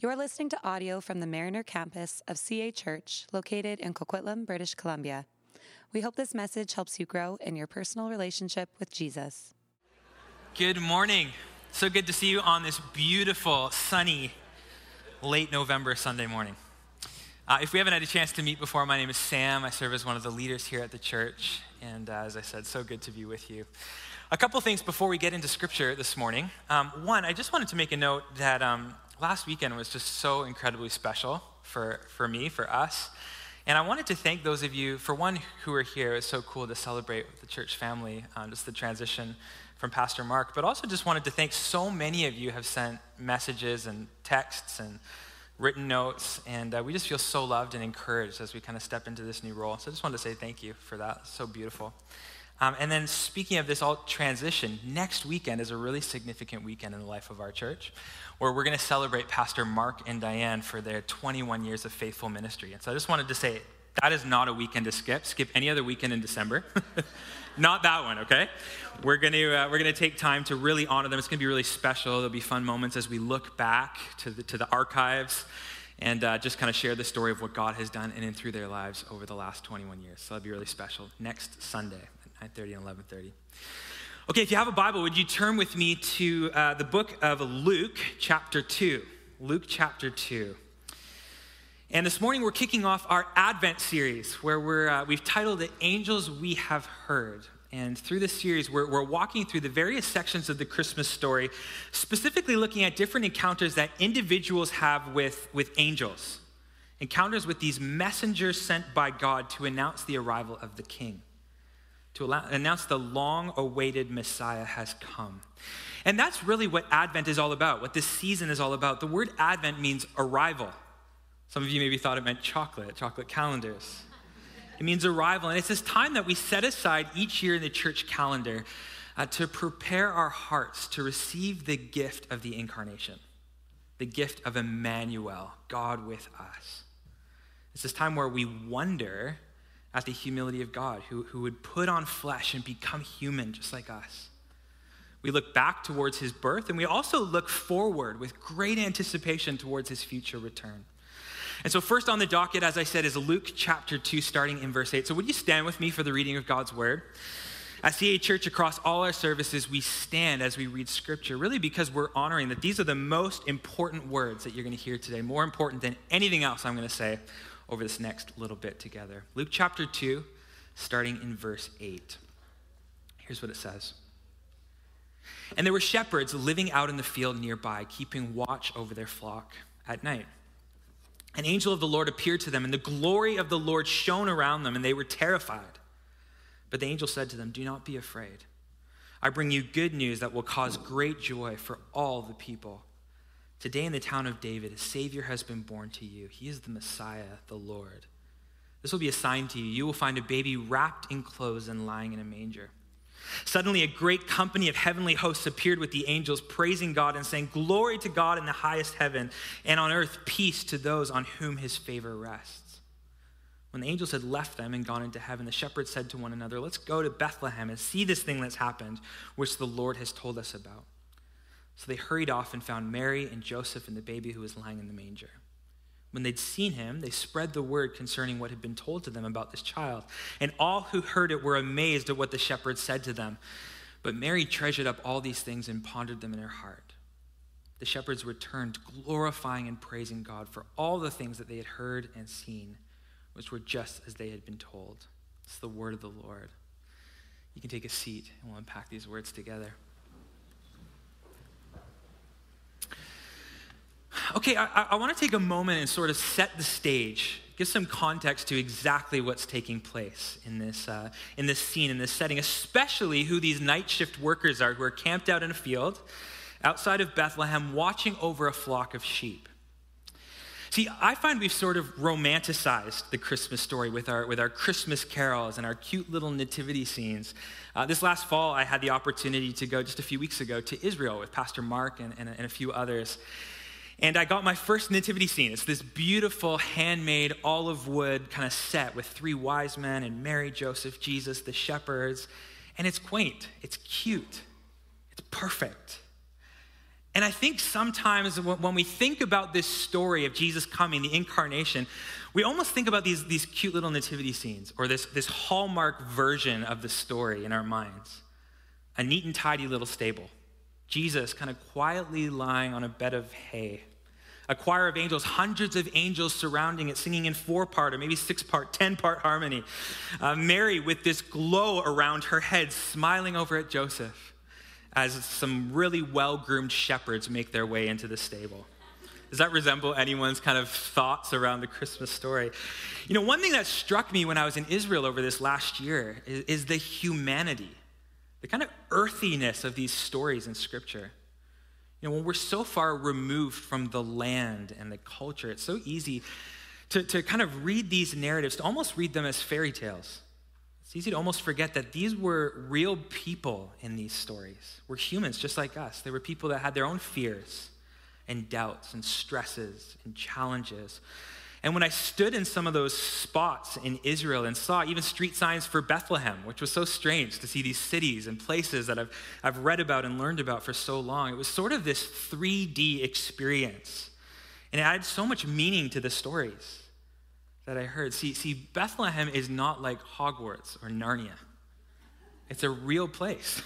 You're listening to audio from the Mariner campus of CA Church, located in Coquitlam, British Columbia. We hope this message helps you grow in your personal relationship with Jesus. Good morning. So good to see you on this beautiful, sunny, late November Sunday morning. Uh, if we haven't had a chance to meet before, my name is Sam. I serve as one of the leaders here at the church. And uh, as I said, so good to be with you. A couple things before we get into scripture this morning. Um, one, I just wanted to make a note that um, last weekend was just so incredibly special for, for me, for us. And I wanted to thank those of you, for one, who were here. It was so cool to celebrate with the church family, um, just the transition from Pastor Mark. But also just wanted to thank so many of you have sent messages and texts and written notes. And uh, we just feel so loved and encouraged as we kind of step into this new role. So I just wanted to say thank you for that. So beautiful. Um, and then, speaking of this all transition, next weekend is a really significant weekend in the life of our church, where we're going to celebrate Pastor Mark and Diane for their 21 years of faithful ministry. And so, I just wanted to say that is not a weekend to skip. Skip any other weekend in December. not that one, okay? We're going to uh, we're going to take time to really honor them. It's going to be really special. There'll be fun moments as we look back to the, to the archives and uh, just kind of share the story of what God has done in and through their lives over the last 21 years. So that'll be really special next Sunday. 9.30 and 11.30. Okay, if you have a Bible, would you turn with me to uh, the book of Luke, chapter 2. Luke, chapter 2. And this morning we're kicking off our Advent series where we're, uh, we've titled it Angels We Have Heard. And through this series, we're, we're walking through the various sections of the Christmas story, specifically looking at different encounters that individuals have with, with angels, encounters with these messengers sent by God to announce the arrival of the king to announce the long awaited Messiah has come. And that's really what Advent is all about, what this season is all about. The word Advent means arrival. Some of you maybe thought it meant chocolate, chocolate calendars. It means arrival. And it's this time that we set aside each year in the church calendar uh, to prepare our hearts to receive the gift of the incarnation, the gift of Emmanuel, God with us. It's this time where we wonder at the humility of God, who, who would put on flesh and become human just like us. We look back towards his birth, and we also look forward with great anticipation towards his future return. And so, first on the docket, as I said, is Luke chapter 2, starting in verse 8. So, would you stand with me for the reading of God's word? At CA Church, across all our services, we stand as we read scripture, really because we're honoring that these are the most important words that you're going to hear today, more important than anything else I'm going to say over this next little bit together. Luke chapter 2, starting in verse 8. Here's what it says. And there were shepherds living out in the field nearby, keeping watch over their flock at night. An angel of the Lord appeared to them, and the glory of the Lord shone around them, and they were terrified. But the angel said to them, Do not be afraid. I bring you good news that will cause great joy for all the people. Today in the town of David, a Savior has been born to you. He is the Messiah, the Lord. This will be a sign to you. You will find a baby wrapped in clothes and lying in a manger. Suddenly, a great company of heavenly hosts appeared with the angels, praising God and saying, Glory to God in the highest heaven, and on earth peace to those on whom his favor rests. When the angels had left them and gone into heaven, the shepherds said to one another, Let's go to Bethlehem and see this thing that's happened, which the Lord has told us about. So they hurried off and found Mary and Joseph and the baby who was lying in the manger. When they'd seen him, they spread the word concerning what had been told to them about this child. And all who heard it were amazed at what the shepherds said to them. But Mary treasured up all these things and pondered them in her heart. The shepherds returned, glorifying and praising God for all the things that they had heard and seen, which were just as they had been told. It's the word of the Lord. You can take a seat and we'll unpack these words together. Okay, I, I want to take a moment and sort of set the stage, give some context to exactly what's taking place in this, uh, in this scene, in this setting, especially who these night shift workers are who are camped out in a field outside of Bethlehem watching over a flock of sheep. See, I find we've sort of romanticized the Christmas story with our, with our Christmas carols and our cute little nativity scenes. Uh, this last fall, I had the opportunity to go just a few weeks ago to Israel with Pastor Mark and, and, and a few others. And I got my first nativity scene. It's this beautiful handmade olive wood kind of set with three wise men and Mary, Joseph, Jesus, the shepherds. And it's quaint, it's cute, it's perfect. And I think sometimes when we think about this story of Jesus coming, the incarnation, we almost think about these, these cute little nativity scenes or this, this hallmark version of the story in our minds. A neat and tidy little stable. Jesus kind of quietly lying on a bed of hay. A choir of angels, hundreds of angels surrounding it, singing in four part or maybe six part, 10 part harmony. Uh, Mary with this glow around her head, smiling over at Joseph as some really well groomed shepherds make their way into the stable. Does that resemble anyone's kind of thoughts around the Christmas story? You know, one thing that struck me when I was in Israel over this last year is, is the humanity, the kind of earthiness of these stories in Scripture. You know, when we're so far removed from the land and the culture, it's so easy to, to kind of read these narratives, to almost read them as fairy tales. It's easy to almost forget that these were real people in these stories. Were humans just like us. They were people that had their own fears and doubts and stresses and challenges. And when I stood in some of those spots in Israel and saw even street signs for Bethlehem, which was so strange to see these cities and places that I've, I've read about and learned about for so long, it was sort of this 3D experience. And it added so much meaning to the stories that I heard. See, see, Bethlehem is not like Hogwarts or Narnia. It's a real place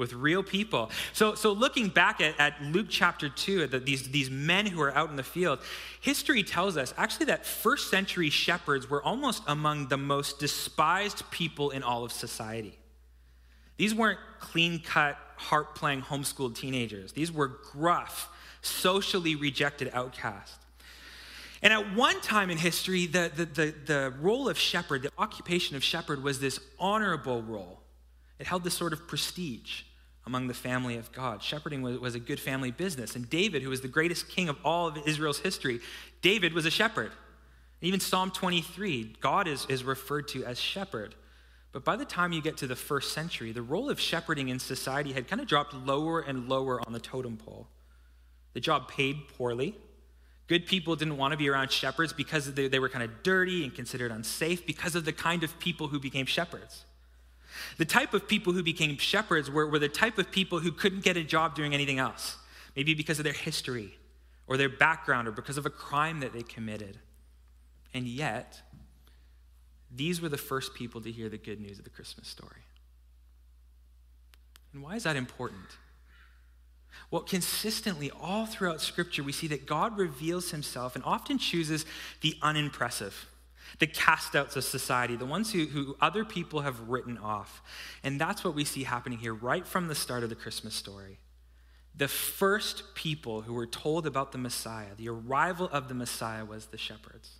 with real people. So, so looking back at, at Luke chapter 2, at the, these, these men who are out in the field, history tells us actually that first century shepherds were almost among the most despised people in all of society. These weren't clean cut, harp playing, homeschooled teenagers. These were gruff, socially rejected outcasts. And at one time in history, the, the, the, the, role of shepherd, the occupation of shepherd, was this honorable role. It held this sort of prestige among the family of God. Shepherding was, was a good family business. And David, who was the greatest king of all of Israel's history, David was a shepherd. Even Psalm 23, God is, is referred to as shepherd. But by the time you get to the first century, the role of shepherding in society had kind of dropped lower and lower on the totem pole. The job paid poorly Good people didn't want to be around shepherds because they, they were kind of dirty and considered unsafe because of the kind of people who became shepherds. The type of people who became shepherds were, were the type of people who couldn't get a job doing anything else, maybe because of their history or their background or because of a crime that they committed. And yet, these were the first people to hear the good news of the Christmas story. And why is that important? Well, consistently, all throughout Scripture, we see that God reveals himself and often chooses the unimpressive, the castouts of society, the ones who, who other people have written off. And that's what we see happening here right from the start of the Christmas story. The first people who were told about the Messiah, the arrival of the Messiah, was the shepherds.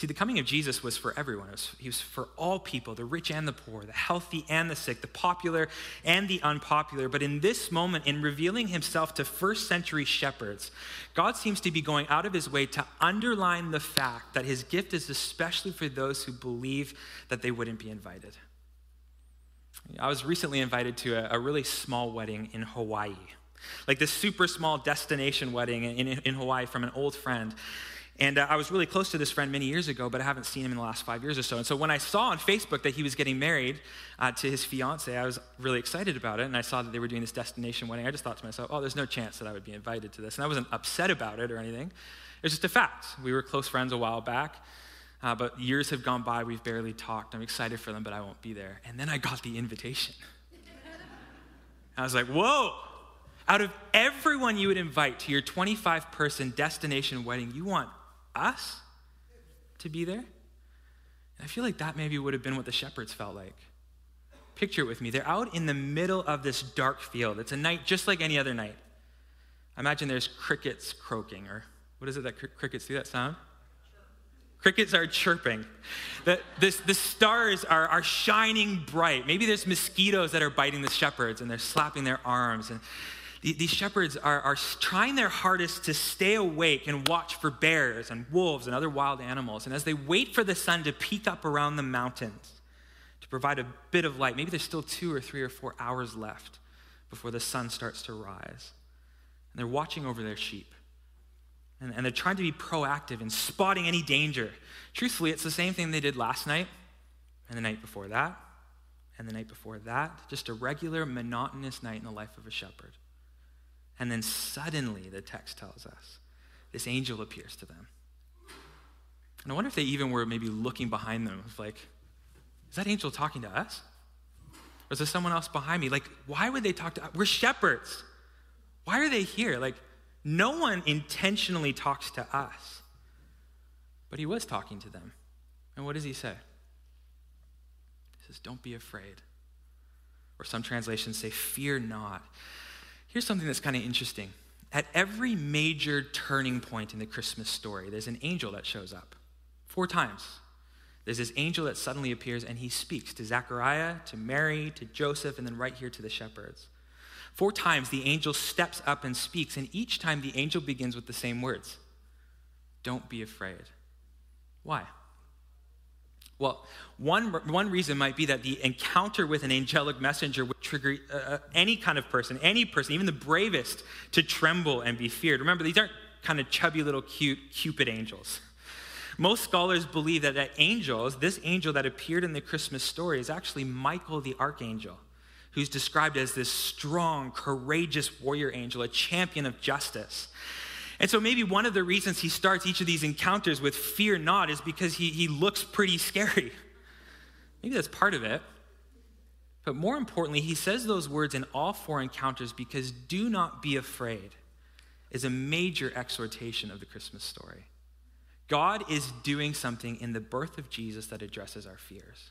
See, the coming of Jesus was for everyone. Was, he was for all people, the rich and the poor, the healthy and the sick, the popular and the unpopular. But in this moment, in revealing himself to first century shepherds, God seems to be going out of his way to underline the fact that his gift is especially for those who believe that they wouldn't be invited. I was recently invited to a, a really small wedding in Hawaii, like this super small destination wedding in, in, in Hawaii from an old friend. And uh, I was really close to this friend many years ago, but I haven't seen him in the last five years or so. And so when I saw on Facebook that he was getting married uh, to his fiance, I was really excited about it. And I saw that they were doing this destination wedding. I just thought to myself, oh, there's no chance that I would be invited to this. And I wasn't upset about it or anything. It was just a fact. We were close friends a while back, uh, but years have gone by. We've barely talked. I'm excited for them, but I won't be there. And then I got the invitation. I was like, whoa. Out of everyone you would invite to your 25 person destination wedding, you want us to be there? And I feel like that maybe would have been what the shepherds felt like. Picture it with me. They're out in the middle of this dark field. It's a night just like any other night. I imagine there's crickets croaking, or what is it that cr- crickets do that sound? Crickets are chirping. The, this, the stars are, are shining bright. Maybe there's mosquitoes that are biting the shepherds and they're slapping their arms. And these shepherds are, are trying their hardest to stay awake and watch for bears and wolves and other wild animals. And as they wait for the sun to peek up around the mountains to provide a bit of light, maybe there's still two or three or four hours left before the sun starts to rise. And they're watching over their sheep. And, and they're trying to be proactive in spotting any danger. Truthfully, it's the same thing they did last night and the night before that and the night before that. Just a regular, monotonous night in the life of a shepherd. And then suddenly, the text tells us, this angel appears to them. And I wonder if they even were maybe looking behind them, like, is that angel talking to us? Or is there someone else behind me? Like, why would they talk to us? We're shepherds. Why are they here? Like, no one intentionally talks to us. But he was talking to them. And what does he say? He says, Don't be afraid. Or some translations say, Fear not. Here's something that's kind of interesting. At every major turning point in the Christmas story, there's an angel that shows up. Four times. There's this angel that suddenly appears and he speaks to Zechariah, to Mary, to Joseph, and then right here to the shepherds. Four times the angel steps up and speaks, and each time the angel begins with the same words Don't be afraid. Why? Well, one, one reason might be that the encounter with an angelic messenger would trigger uh, uh, any kind of person, any person, even the bravest, to tremble and be feared. Remember, these aren't kind of chubby little cute Cupid angels. Most scholars believe that that angels, this angel that appeared in the Christmas story, is actually Michael the archangel, who's described as this strong, courageous warrior angel, a champion of justice. And so maybe one of the reasons he starts each of these encounters with fear not is because he, he looks pretty scary. Maybe that's part of it. But more importantly, he says those words in all four encounters because do not be afraid is a major exhortation of the Christmas story. God is doing something in the birth of Jesus that addresses our fears.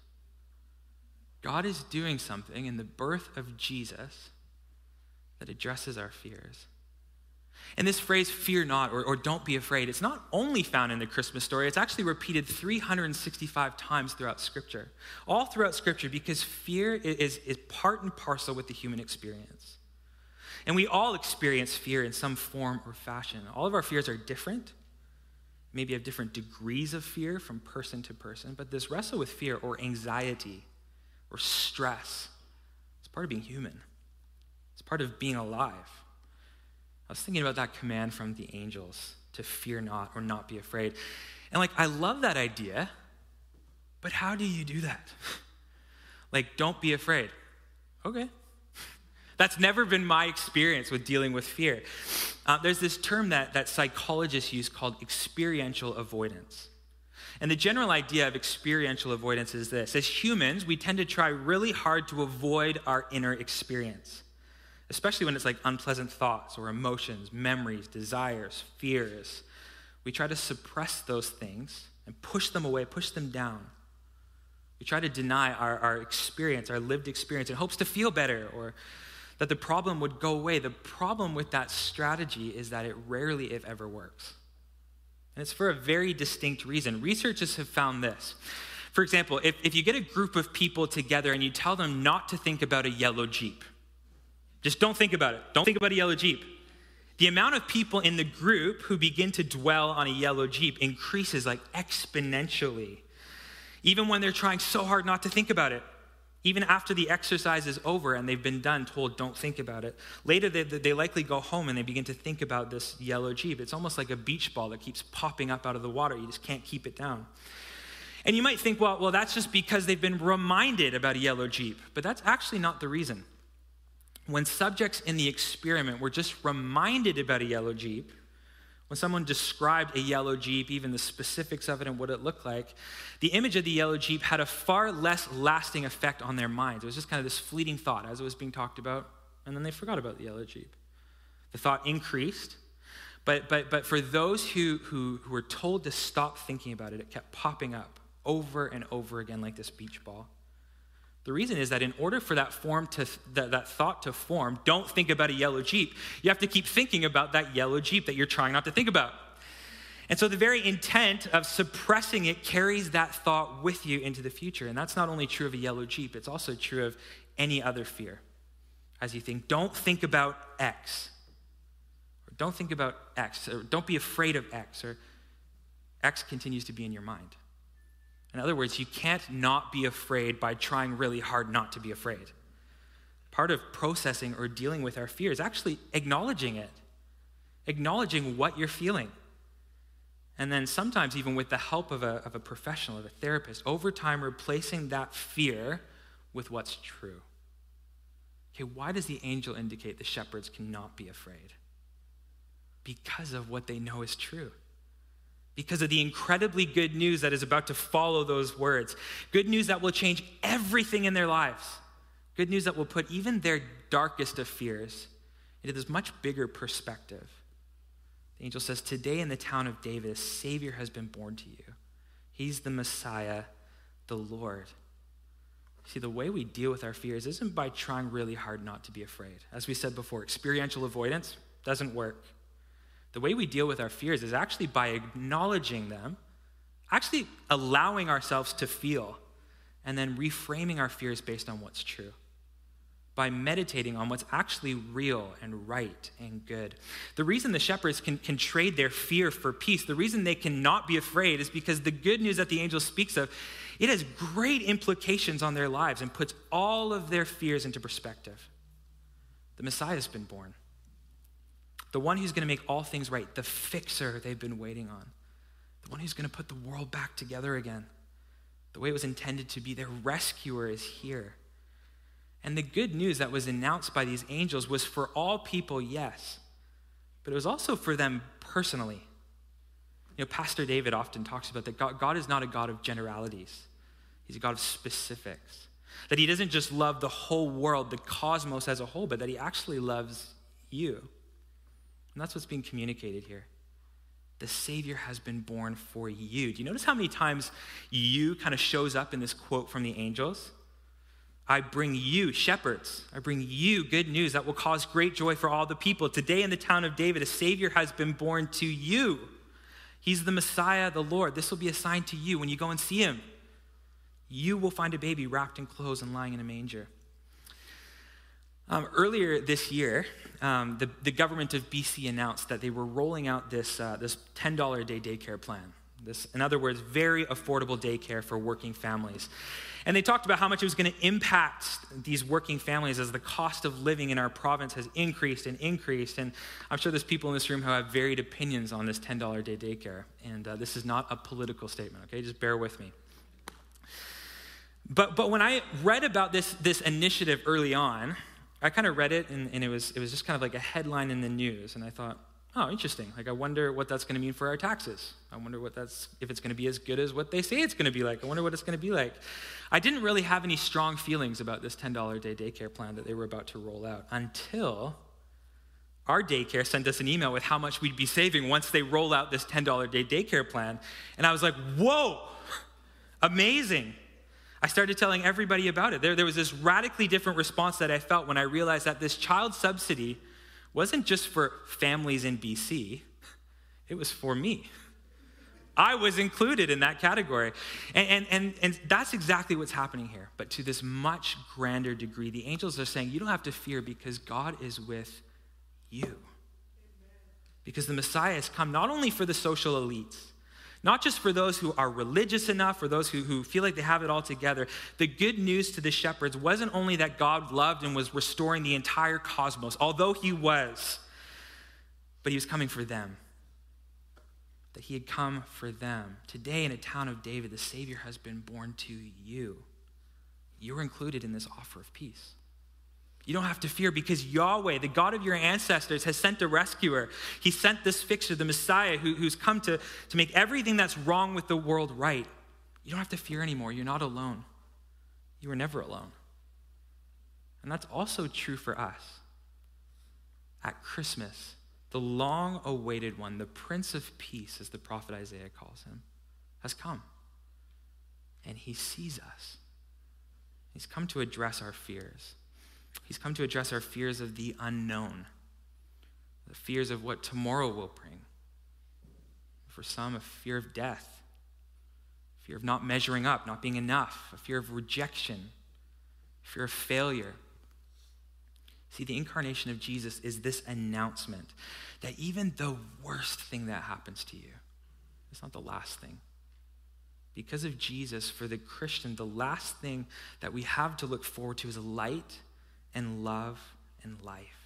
God is doing something in the birth of Jesus that addresses our fears. And this phrase, fear not, or, or, don't be afraid, it's not only found in the Christmas story, it's actually repeated 365 times throughout Scripture. All throughout Scripture, because fear is, is part and parcel with the human experience. And we all experience fear in some form or fashion. All of our fears are different, maybe have different degrees of fear from person to person, but this wrestle with fear or anxiety or stress is part of being human. It's part of being alive. I was thinking about that command from the angels to fear not or not be afraid. And like, I love that idea, but how do you do that? like, don't be afraid. Okay, that's never been my experience with dealing with fear. Uh, there's this term that, that psychologists use called experiential avoidance. And the general idea of experiential avoidance is this as humans, we tend to try really hard to avoid our inner experience, especially when it's like unpleasant thoughts or emotions, memories, desires, fears. We try to suppress those things and push them away, push them down. We try to deny our, our experience, our lived experience, in hopes to feel better or that the problem would go away. The problem with that strategy is that it rarely, if ever, works. And it's for a very distinct reason. Researchers have found this. For example, if, if you get a group of people together and you tell them not to think about a yellow Jeep, just don't think about it. Don't think about a yellow Jeep. The amount of people in the group who begin to dwell on a yellow Jeep increases like exponentially, even when they're trying so hard not to think about it. Even after the exercise is over and they've been done, told, don't think about it. Later, they, they likely go home and they begin to think about this yellow Jeep. It's almost like a beach ball that keeps popping up out of the water. You just can't keep it down. And you might think, well, well, that's just because they've been reminded about a yellow Jeep. But that's actually not the reason. When subjects in the experiment were just reminded about a yellow Jeep, when someone described a yellow Jeep, even the specifics of it and what it looked like, the image of the yellow Jeep had a far less lasting effect on their minds. It was just kind of this fleeting thought as it was being talked about, and then they forgot about the yellow Jeep. The thought increased, but, but, but for those who, who, who were told to stop thinking about it, it kept popping up over and over again like this beach ball. The reason is that in order for that form to that, that thought to form, don't think about a yellow Jeep. You have to keep thinking about that yellow Jeep that you're trying not to think about. And so the very intent of suppressing it carries that thought with you into the future. And that's not only true of a yellow Jeep, it's also true of any other fear. As you think, don't think about X. Or don't think about X. Or don't be afraid of X. Or X continues to be in your mind. In other words, you can't not be afraid by trying really hard not to be afraid. Part of processing or dealing with our fear is actually acknowledging it, acknowledging what you're feeling. And then sometimes, even with the help of a, of a professional, of a therapist, over time replacing that fear with what's true. Okay, why does the angel indicate the shepherds cannot be afraid? because of what they know is true. Because of the incredibly good news that is about to follow those words. Good news that will change everything in their lives. Good news that will put even their darkest of fears into this much bigger perspective. The angel says, Today in the town of David, a Savior has been born to you. He's the Messiah, the Lord. See, the way we deal with our fears isn't by trying really hard not to be afraid. As we said before, experiential avoidance doesn't work. The way we deal with our fears is actually by acknowledging them, actually allowing ourselves to feel, and then reframing our fears based on what's true by meditating on what's actually real and right and good. The reason the shepherds can, can trade their fear for peace, the reason they cannot be afraid, is because the good news that the angel speaks of, it has great implications on their lives and puts all of their fears into perspective. The Messiah has been born. The one who's going to make all things right, the fixer they've been waiting on, the one who's going to put the world back together again. The way it was intended to be, their rescuer is here. And the good news that was announced by these angels was for all people, yes, but it was also for them personally. You know, Pastor David often talks about that God, God, is not a God of generalities, He's a God of specifics. That He doesn't just love the whole world, the cosmos as a whole, but that He actually loves you. And that's what's being communicated here. The Savior has been born for you. Do you notice how many times you kind of shows up in this quote from the angels? I bring you, shepherds, I bring you good news that will cause great joy for all the people. Today in the town of David, a Savior has been born to you. He's the Messiah, the Lord. This will be a sign to you when you go and see him. You will find a baby wrapped in clothes and lying in a manger. Um, earlier this year, um, the, the government of BC announced that they were rolling out this, uh, this $10 a day daycare plan. This, in other words, very affordable daycare for working families. And they talked about how much it was going to impact these working families as the cost of living in our province has increased and increased. And I'm sure there's people in this room who have varied opinions on this $10 a day daycare. And uh, this is not a political statement, okay? Just bear with me. But, but when I read about this, this initiative early on, I kind of read it and, and it, was, it was just kind of like a headline in the news. And I thought, oh, interesting. Like, I wonder what that's going to mean for our taxes. I wonder what that's, if it's going to be as good as what they say it's going to be like. I wonder what it's going to be like. I didn't really have any strong feelings about this $10 a day daycare plan that they were about to roll out until our daycare sent us an email with how much we'd be saving once they roll out this $10 a day daycare plan. And I was like, whoa, amazing. I started telling everybody about it. There, there was this radically different response that I felt when I realized that this child subsidy wasn't just for families in BC, it was for me. I was included in that category. And, and, and, and that's exactly what's happening here, but to this much grander degree. The angels are saying, You don't have to fear because God is with you. Because the Messiah has come not only for the social elites, not just for those who are religious enough or those who, who feel like they have it all together. The good news to the shepherds wasn't only that God loved and was restoring the entire cosmos, although he was, but he was coming for them. That he had come for them. Today, in a town of David, the Savior has been born to you. You're included in this offer of peace. You don't have to fear because Yahweh, the God of your ancestors, has sent a rescuer. He sent this fixer, the Messiah, who, who's come to, to make everything that's wrong with the world right. You don't have to fear anymore. You're not alone. You were never alone. And that's also true for us. At Christmas, the long awaited one, the Prince of Peace, as the prophet Isaiah calls him, has come. And he sees us. He's come to address our fears. He's come to address our fears of the unknown, the fears of what tomorrow will bring. For some, a fear of death, fear of not measuring up, not being enough, a fear of rejection, fear of failure. See, the incarnation of Jesus is this announcement that even the worst thing that happens to you it's not the last thing. Because of Jesus, for the Christian, the last thing that we have to look forward to is light and love and life.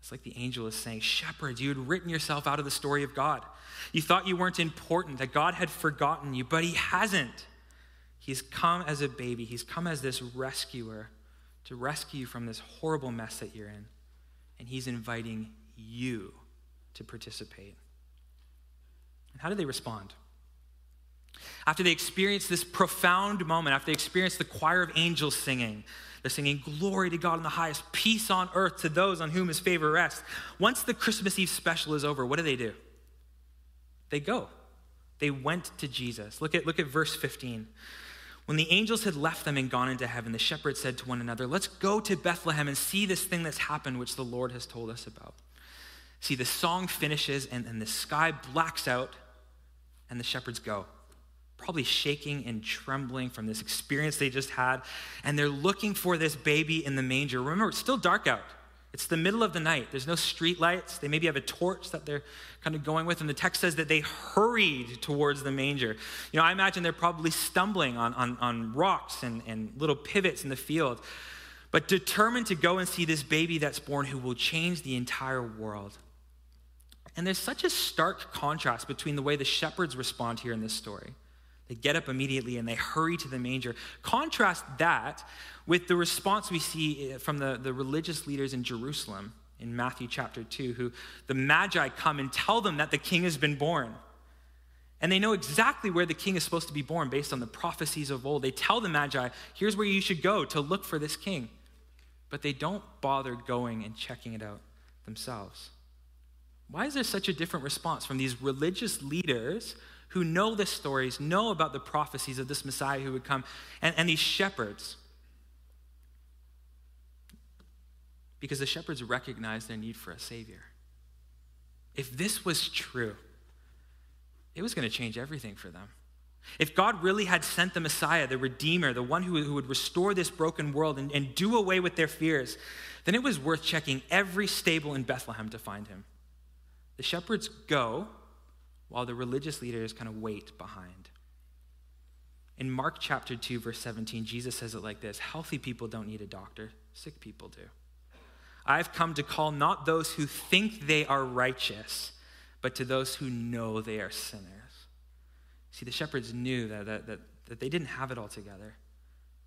It's like the angel is saying, Shepherds, you had written yourself out of the story of God. You thought you weren't important, that God had forgotten you, but He hasn't. He's come as a baby, He's come as this rescuer to rescue you from this horrible mess that you're in. And He's inviting you to participate. And how do they respond? After they experience this profound moment, after they experience the choir of angels singing, they're singing, Glory to God in the highest, peace on earth to those on whom his favor rests. Once the Christmas Eve special is over, what do they do? They go. They went to Jesus. Look at, look at verse 15. When the angels had left them and gone into heaven, the shepherds said to one another, Let's go to Bethlehem and see this thing that's happened, which the Lord has told us about. See, the song finishes and, and the sky blacks out, and the shepherds go probably shaking and trembling from this experience they just had. And they're looking for this baby in the manger. Remember, it's still dark out. It's the middle of the night. There's no street lights. They maybe have a torch that they're kind of going with. And the text says that they hurried towards the manger. You know, I imagine they're probably stumbling on, on, on rocks and, and little pivots in the field, but determined to go and see this baby that's born who will change the entire world. And there's such a stark contrast between the way the shepherds respond here in this story they get up immediately and they hurry to the manger. Contrast that with the response we see eh, from the, the religious leaders in Jerusalem in Matthew chapter 2, who the Magi come and tell them that the king has been born. And they know exactly where the king is supposed to be born based on the prophecies of old. They tell the Magi, here's where you should go to look for this king. But they don't bother going and checking it out themselves. Why is there such a different response from these religious leaders who know the stories, know about the prophecies of this Messiah who would come, and, and these shepherds. Because the shepherds recognized their need for a Savior. If this was true, it was going to change everything for them. If God really had sent the Messiah, the Redeemer, the one who, who would restore this broken world and, and do away with their fears, then it was worth checking every stable in Bethlehem to find him. The shepherds go while the religious leaders kind of wait behind. In Mark chapter 2, verse 17, Jesus says it like this Healthy people don't need a doctor, sick people do. I've come to call not those who think they are righteous, but to those who know they are sinners. See, the shepherds knew that, that, that, that they didn't have it all together.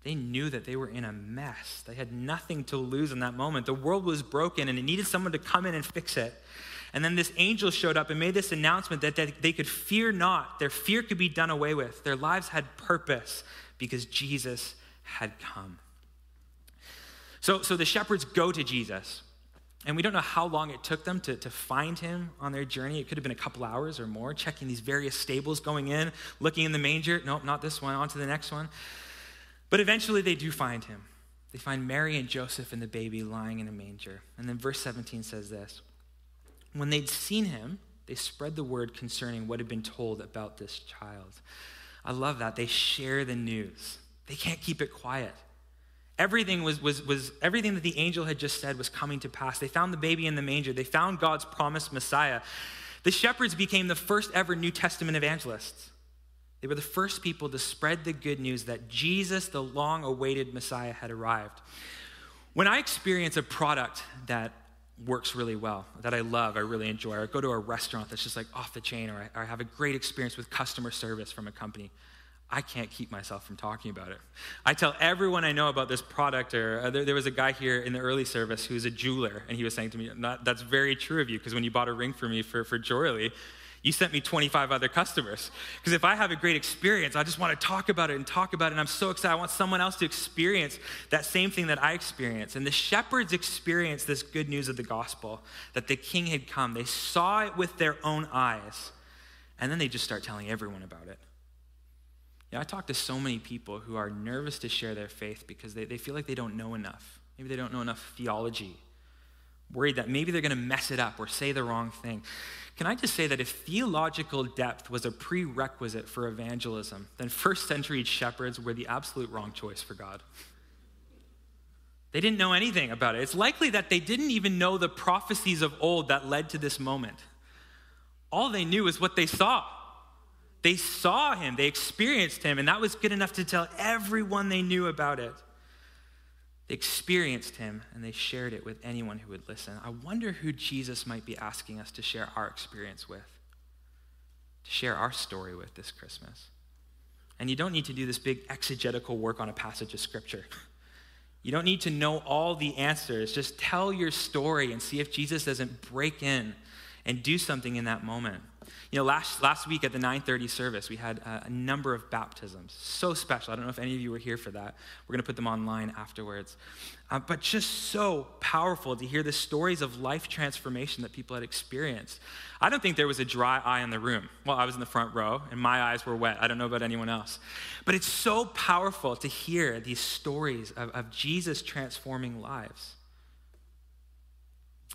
They knew that they were in a mess. They had nothing to lose in that moment. The world was broken and it needed someone to come in and fix it. And then this angel showed up and made this announcement that, they could fear not. Their fear could be done away with. Their lives had purpose because Jesus had come. So, so the shepherds go to Jesus. And we don't know how long it took them to, to find him on their journey. It could have been a couple hours or more, checking these various stables, going in, looking in the manger. Nope, not this one, on to the next one. But eventually they do find him. They find Mary and Joseph and the baby lying in a manger. And then verse 17 says this when they'd seen him, they spread the word concerning what had been told about this child. I love that. They share the news. They can't keep it quiet. Everything was, was, was everything that the angel had just said was coming to pass. They found the baby in the manger. They found God's promised Messiah. The shepherds became the first ever New Testament evangelists. They were the first people to spread the good news that Jesus, the long awaited Messiah, had arrived. When I experience a product that works really well, that I love, I really enjoy. Or I go to a restaurant that's just like off the chain, or I, or I have a great experience with customer service from a company. I can't keep myself from talking about it. I tell everyone I know about this product. Or uh, there, there, was a guy here in the early service who's a jeweler, and he was saying to me, "That's very true of you, because when you bought a ring for me for for jewelry, you sent me 25 other customers. Because if I have a great experience, I just want to talk about it and talk about it. And I'm so excited. I want someone else to experience that same thing that I experienced. And the shepherds experienced this good news of the gospel that the king had come. They saw it with their own eyes. And then they just start telling everyone about it. Yeah, I talk to so many people who are nervous to share their faith because they, they feel like they don't know enough. Maybe they don't know enough theology. Worried that maybe they're going to mess it up or say the wrong thing. Can I just say that if theological depth was a prerequisite for evangelism, then first century shepherds were the absolute wrong choice for God? They didn't know anything about it. It's likely that they didn't even know the prophecies of old that led to this moment. All they knew is what they saw. They saw him, they experienced him, and that was good enough to tell everyone they knew about it. They experienced him and they shared it with anyone who would listen. I wonder who Jesus might be asking us to share our experience with, to share our story with this Christmas. And you don't need to do this big exegetical work on a passage of scripture. You don't need to know all the answers. Just tell your story and see if Jesus doesn't break in and do something in that moment. You know, last, last week at the 9:30 service, we had a, a, number of baptisms. So special. I don't know if any of you were here for that. We're going to put them online afterwards. Uh, but just so powerful to hear the stories of life transformation that people had experienced. I don't think there was a dry eye in the room. Well, I was in the front row, and my eyes were wet. I don't know about anyone else. But it's so powerful to hear these stories of, of Jesus transforming lives.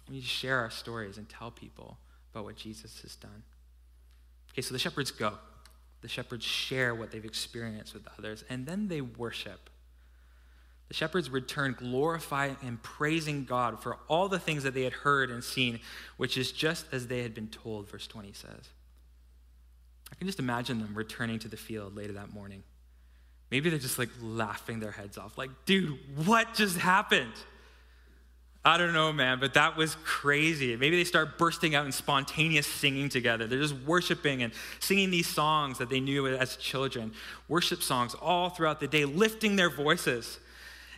We need to share our stories and tell people about what Jesus has done. Okay, so the shepherds go. The shepherds share what they've experienced with others, and then they worship. The shepherds return glorifying and praising God for all the things that they had heard and seen, which is just as they had been told, verse 20 says. I can just imagine them returning to the field later that morning. Maybe they're just like laughing their heads off, like, dude, what just happened? I don't know, man, but that was crazy. Maybe they start bursting out in spontaneous singing together. They're just worshiping and singing these songs that they knew as children, worship songs all throughout the day, lifting their voices.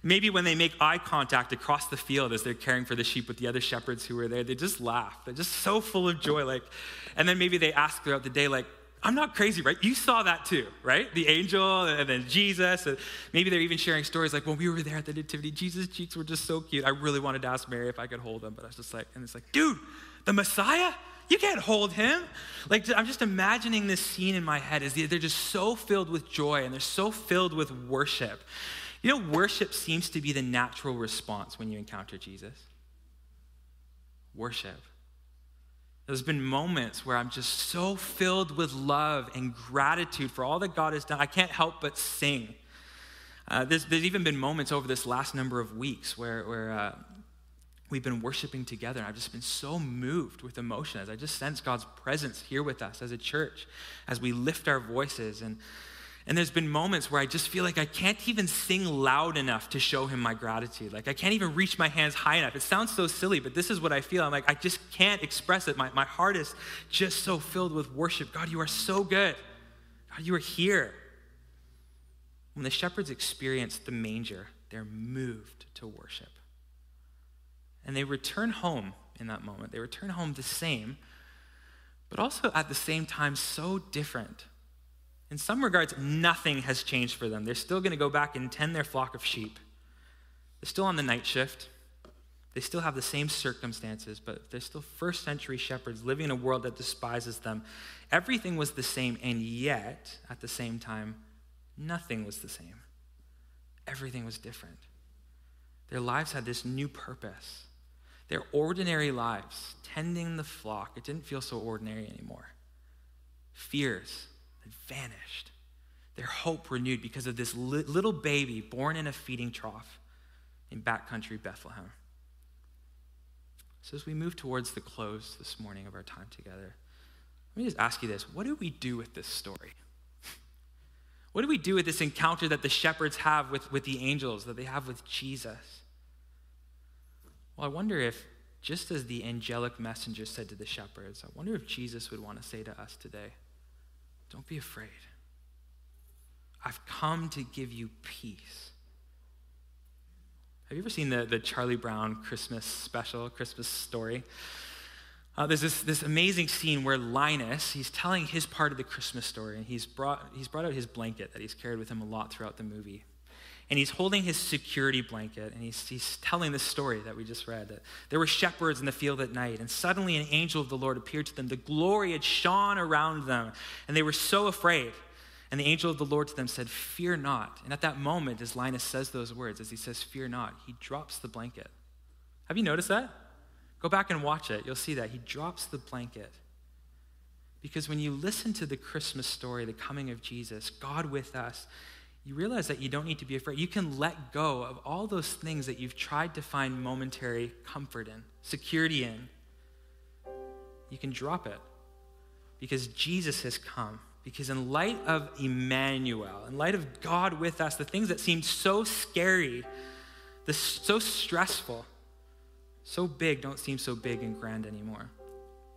Maybe when they make eye contact across the field as they're caring for the sheep with the other shepherds who were there, they just laugh. They're just so full of joy. Like, and then maybe they ask throughout the day, like, I'm not crazy, right? You saw that too, right? The angel and then Jesus. And maybe they're even sharing stories like when we were there at the Nativity, Jesus' cheeks were just so cute. I really wanted to ask Mary if I could hold him, but I was just like, and it's like, dude, the Messiah? You can't hold him. Like, I'm just imagining this scene in my head as they're just so filled with joy and they're so filled with worship. You know, worship seems to be the natural response when you encounter Jesus. Worship. There's been moments where I'm just so filled with love and gratitude for all that God has done. I can't help but sing. Uh, there's, there's, even been moments over this last number of weeks where, where uh, we've been worshiping together, and I've just been so moved with emotion as I just sense God's presence here with us as a church, as we lift our voices. And and there's been moments where I just feel like I can't even sing loud enough to show him my gratitude. Like I can't even reach my hands high enough. It sounds so silly, but this is what I feel. I'm like, I just can't express it. My, my heart is just so filled with worship. God, you are so good. God, you are here. When the shepherds experience the manger, they're moved to worship. And they return home in that moment. They return home the same, but also at the same time so different in some regards, nothing has changed for them. They're still going to go back and tend their flock of sheep. They're still on the night shift. They still have the same circumstances, but they're still first century shepherds living in a world that despises them. Everything was the same, and yet, at the same time, nothing was the same. Everything was different. Their lives had this new purpose. Their ordinary lives, tending the flock, it didn't feel so ordinary anymore. Fears, had vanished. Their hope renewed because of this li- little baby born in a feeding trough in backcountry Bethlehem. So, as we move towards the close this morning of our time together, let me just ask you this what do we do with this story? What do we do with this encounter that the shepherds have with, with the angels, that they have with Jesus? Well, I wonder if, just as the angelic messenger said to the shepherds, I wonder if Jesus would want to say to us today, don't be afraid. I've come to give you peace. Have you ever seen the, the Charlie Brown Christmas special, Christmas story? Uh, there's this, this amazing scene where Linus, he's telling his part of the Christmas story, and he's brought, he's brought out his blanket that he's carried with him a lot throughout the movie and he's holding his security blanket and he's, he's telling this story that we just read that there were shepherds in the field at night and suddenly an angel of the lord appeared to them. The glory had shone around them and they were so afraid. And the angel of the lord to them said fear not. And at that moment as linus says those words as he says fear not he drops the blanket. Have you noticed that? Go back and watch it. You'll see that. He drops the blanket. Because when you listen to the christmas story the coming of jesus god with us you realize that you don't need to be afraid. You can let go of all those things that you've tried to find momentary comfort in, security in. You can drop it because Jesus has come. Because, in light of Emmanuel, in light of God with us, the things that seemed so scary, the, so stressful, so big don't seem so big and grand anymore.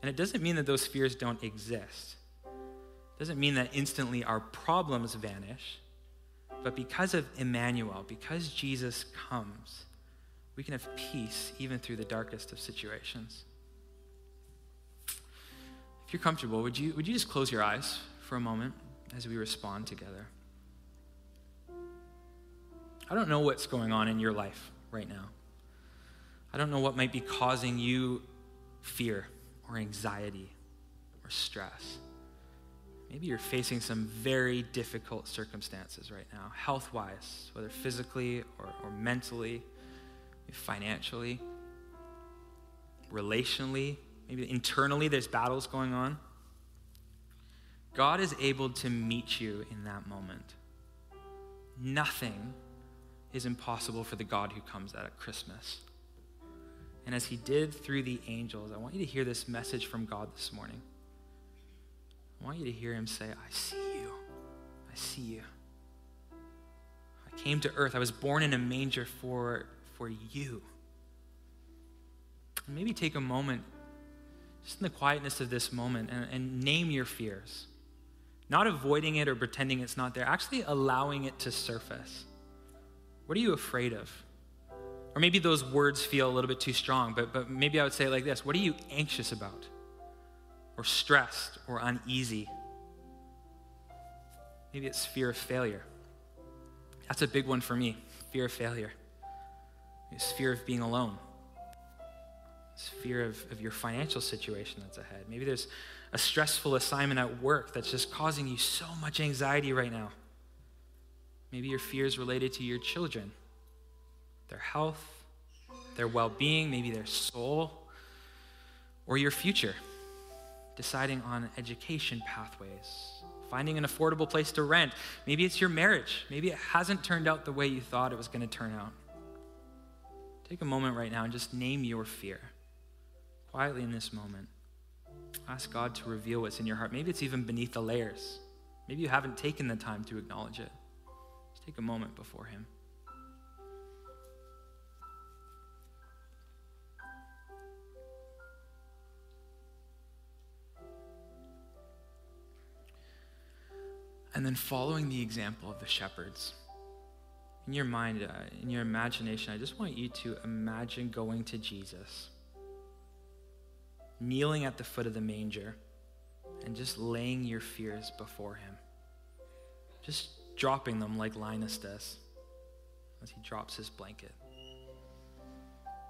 And it doesn't mean that those fears don't exist. It doesn't mean that instantly our problems vanish. But because of Emmanuel, because Jesus comes, we can have peace even through the darkest of situations. if you're comfortable, would you, would you just close your eyes for a moment as we respond together? I don't know what's going on in your life right now. I don't know what might be causing you fear or anxiety or stress. Maybe you're facing some very difficult circumstances right now, health wise, whether physically or, or mentally, financially, relationally, maybe internally, there's battles going on. God is able to meet you in that moment. Nothing is impossible for the God who comes at Christmas. And as he did through the angels, I want you to hear this message from God this morning. I want you to hear him say, I see you. I see you. I came to earth. I was born in a manger for, for you. And maybe take a moment, just in the quietness of this moment, and, and name your fears. Not avoiding it or pretending it's not there, actually allowing it to surface. What are you afraid of? Or maybe those words feel a little bit too strong, but, but maybe I would say like this What are you anxious about? Or stressed or uneasy? Maybe it's fear of failure. That's a big one for me fear of failure. It's fear of being alone. It's fear of, of your financial situation that's ahead. Maybe there's a stressful assignment at work that's just causing you so much anxiety right now. Maybe your fears related to your children their health, their well being, maybe their soul, or your future. Deciding on education pathways, finding an affordable place to rent. Maybe it's your marriage. Maybe it hasn't turned out the way you thought it was going to turn out. Take a moment right now and just name your fear. Quietly in this moment, ask God to reveal what's in your heart. Maybe it's even beneath the layers. Maybe you haven't taken the time to acknowledge it. Just take a moment before Him. And then following the example of the shepherds. In your mind, uh, in your imagination, I just want you to imagine going to Jesus, kneeling at the foot of the manger, and just laying your fears before him. Just dropping them like Linus does as he drops his blanket.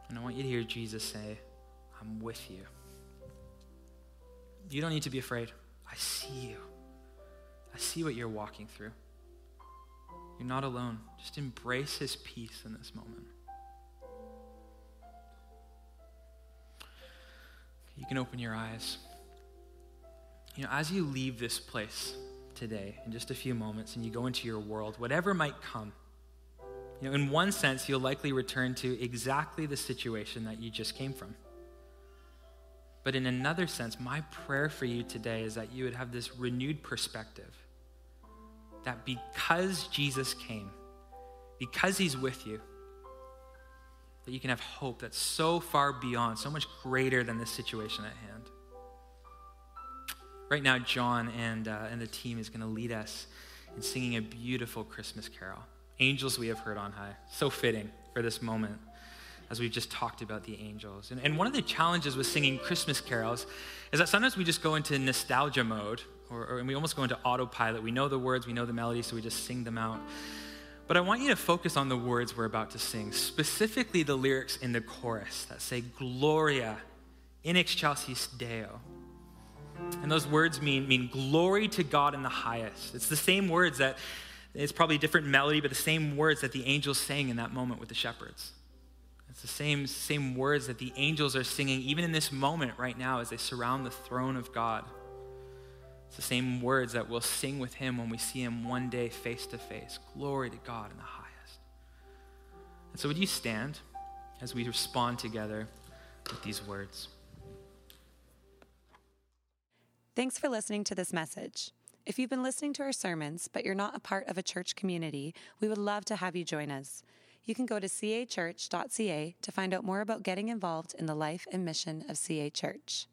And I want you to hear Jesus say, I'm with you. You don't need to be afraid. I see you. I see what you're walking through. You're not alone. Just embrace his peace in this moment. You can open your eyes. You know, as you leave this place today in just a few moments and you go into your world, whatever might come, you know, in one sense, you'll likely return to exactly the situation that you just came from. But in another sense, my prayer for you today is that you would have this renewed perspective that because Jesus came, because he's with you, that you can have hope that's so far beyond, so much greater than the situation at hand. Right now, John and, uh, and the team is going to lead us in singing a beautiful Christmas carol. Angels we have heard on high. So fitting for this moment as we've just talked about the angels. And, and one of the challenges with singing Christmas carols is that sometimes we just go into nostalgia mode or, or, and we almost go into autopilot. We know the words, we know the melody, so we just sing them out. But I want you to focus on the words we're about to sing, specifically the lyrics in the chorus that say, Gloria in excelsis Deo. And those words mean, mean glory to God in the highest. It's the same words that, it's probably a different melody, but the same words that the angels sang in that moment with the shepherds. It's the same, same words that the angels are singing even in this moment right now as they surround the throne of God. It's the same words that we'll sing with him when we see him one day face to face. Glory to God in the highest. And so, would you stand as we respond together with these words? Thanks for listening to this message. If you've been listening to our sermons, but you're not a part of a church community, we would love to have you join us. You can go to cachurch.ca to find out more about getting involved in the life and mission of CA Church.